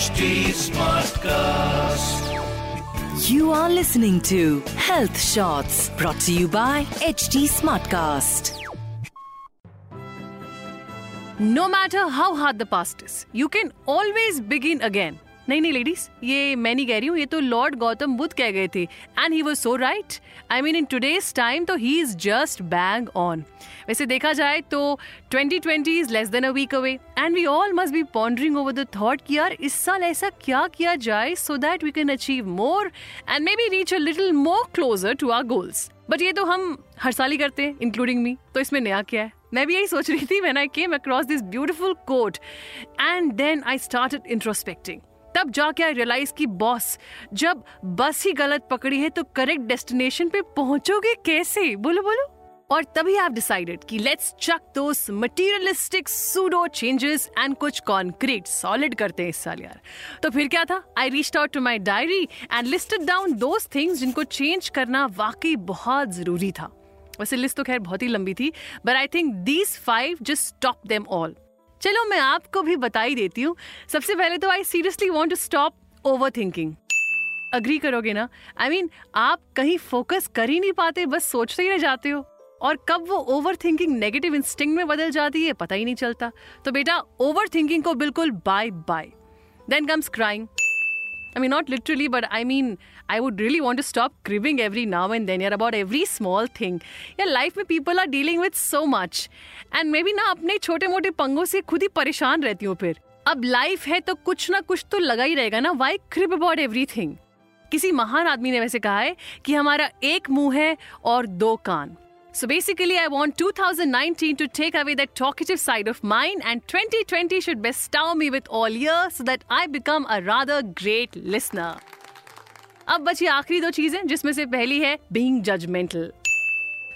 Smartcast. You are listening to Health Shots brought to you by HD Smartcast. No matter how hard the past is, you can always begin again. नहीं नहीं ladies ये मैं नहीं कह रही हूँ, ये तो लॉर्ड गौतम बुद्ध कह गए थे। And he was so right I mean in today's time तो he is just bang on वैसे देखा जाए तो 2020 is less than a week away and we all must be pondering over the thought कि यार, इस साल ऐसा क्या किया जाए so that we can achieve more and maybe reach a little more closer to our goals but ये तो हम हर साल ही करते हैं इंक्लूडिंग मी तो इसमें नया क्या है? मैं भी यही सोच रही थी when I came across this beautiful quote and then I started introspecting तब जाके आई रियलाइज़ की बॉस जब बस ही गलत पकड़ी है तो करेक्ट डेस्टिनेशन पे पहुंचोगे कैसे? बोलो बोलो। और तभी आप डिसाइडेड कि let's chuck those materialistic pseudo changes and कुछ कॉन्क्रीट सॉलिड करते हैं इस साल यार। तो फिर क्या था? I reach out to my diary and listed down those things जिनको चेंज करना वाकई बहुत ज़रूरी था। वैसे लिस्ट तो खैर बहुत ही लंबी थी but I think these five just stop them all चलो मैं आपको भी बता ही देती हूँ। सबसे पहले तो I seriously want to stop over thinking agree करोगे ना? आई I मीन mean, आप कहीं फोकस कर ही नहीं पाते बस सोचते ही रह जाते हो। और कब वो ओवर थिंकिंग नेगेटिव इंस्टिंग में बदल जाती है पता ही नहीं चलता। तो बेटा ओवर थिंकिंग को बिल्कुल bye bye then comes crying I mean, not literally, but I mean, I would really want to stop cribbing every now and then, yeah, about every small thing. Yeah, life में people are dealing with so much. And maybe ना अपने छोटे मोटे पंगों से खुद ही परेशान रहती हूँ फिर अब लाइफ है तो कुछ ना कुछ तो लगा ही रहेगा ना वाई क्रिब अबाउट एवरीथिंग किसी महान आदमी ने वैसे कहा है कि हमारा एक मुँह है और दो कान So basically, I want 2019 to take away that talkative side of mine, and 2020 should bestow me with all ears so that I become a rather great listener. अब बची आखिरी दो चीजें जिसमें से पहली है बीइंग जजमेंटल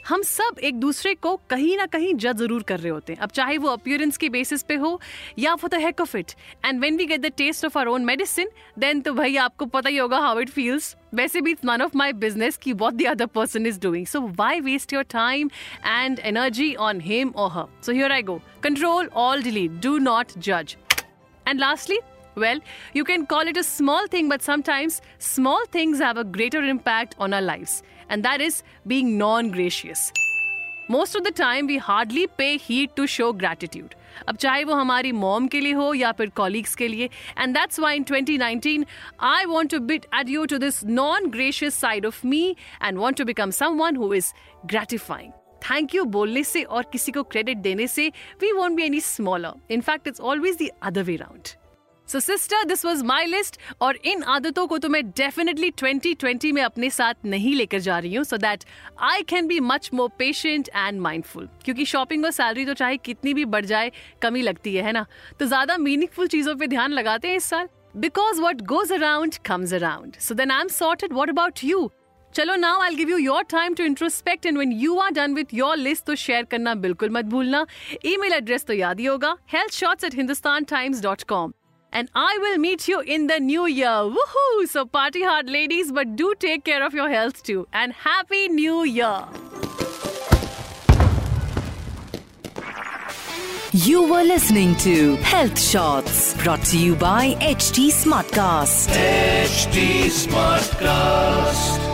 हम सब एक दूसरे को कहीं ना कहीं जज ज़रूर कर रहे होते हैं। अब चाहे वो अपियरेंस के बेसिस पे हो, या for the heck of it and when we get the taste of our own medicine then तो भाई आपको पता ही होगा हाउ इट फील्स वैसे भी it's none of my business की what the other person is doing so why waste your time and energy on him और her so here I go control all delete do not जज and lastly Well, you can call it a small thing, but sometimes small things have a greater impact on our lives. and that is being non gracious. Most of the time we hardly pay heed to show gratitude. अब चाहे वो हमारी mom के लिए हो या फिर colleagues के लिए and that's why in 2019 I want to bid adieu to this non gracious side of me and want to become someone who is gratifying thank you बोलने से और किसी को क्रेडिट देने से we won't be any smaller in fact it's always the other way round so sister this was my list और इन आदतों को तो मैं डेफिनेटली 2020 में अपने साथ नहीं लेकर जा रही हूँ so that I can be much more patient and mindful क्योंकि शॉपिंग और सैलरी तो चाहे कितनी भी बढ़ जाए, कमी लगती है ना? तो ज़्यादा मीनिंगफुल चीज़ों पर ध्यान लगाते हैं इस साल because what goes around comes around so then I am sorted what about you चलो now I give you your time to introspect and when you are done with your list तो share करना बिल्कुल मत भूलना। Email address तो याद ही होगा। Health shots at Hindustan Times dot com and I will meet you in the new year. Woohoo! So party hard, ladies, but do take care of your health too. And Happy New Year! You were listening to Health Shots brought to you by HT Smartcast. HD Smartcast.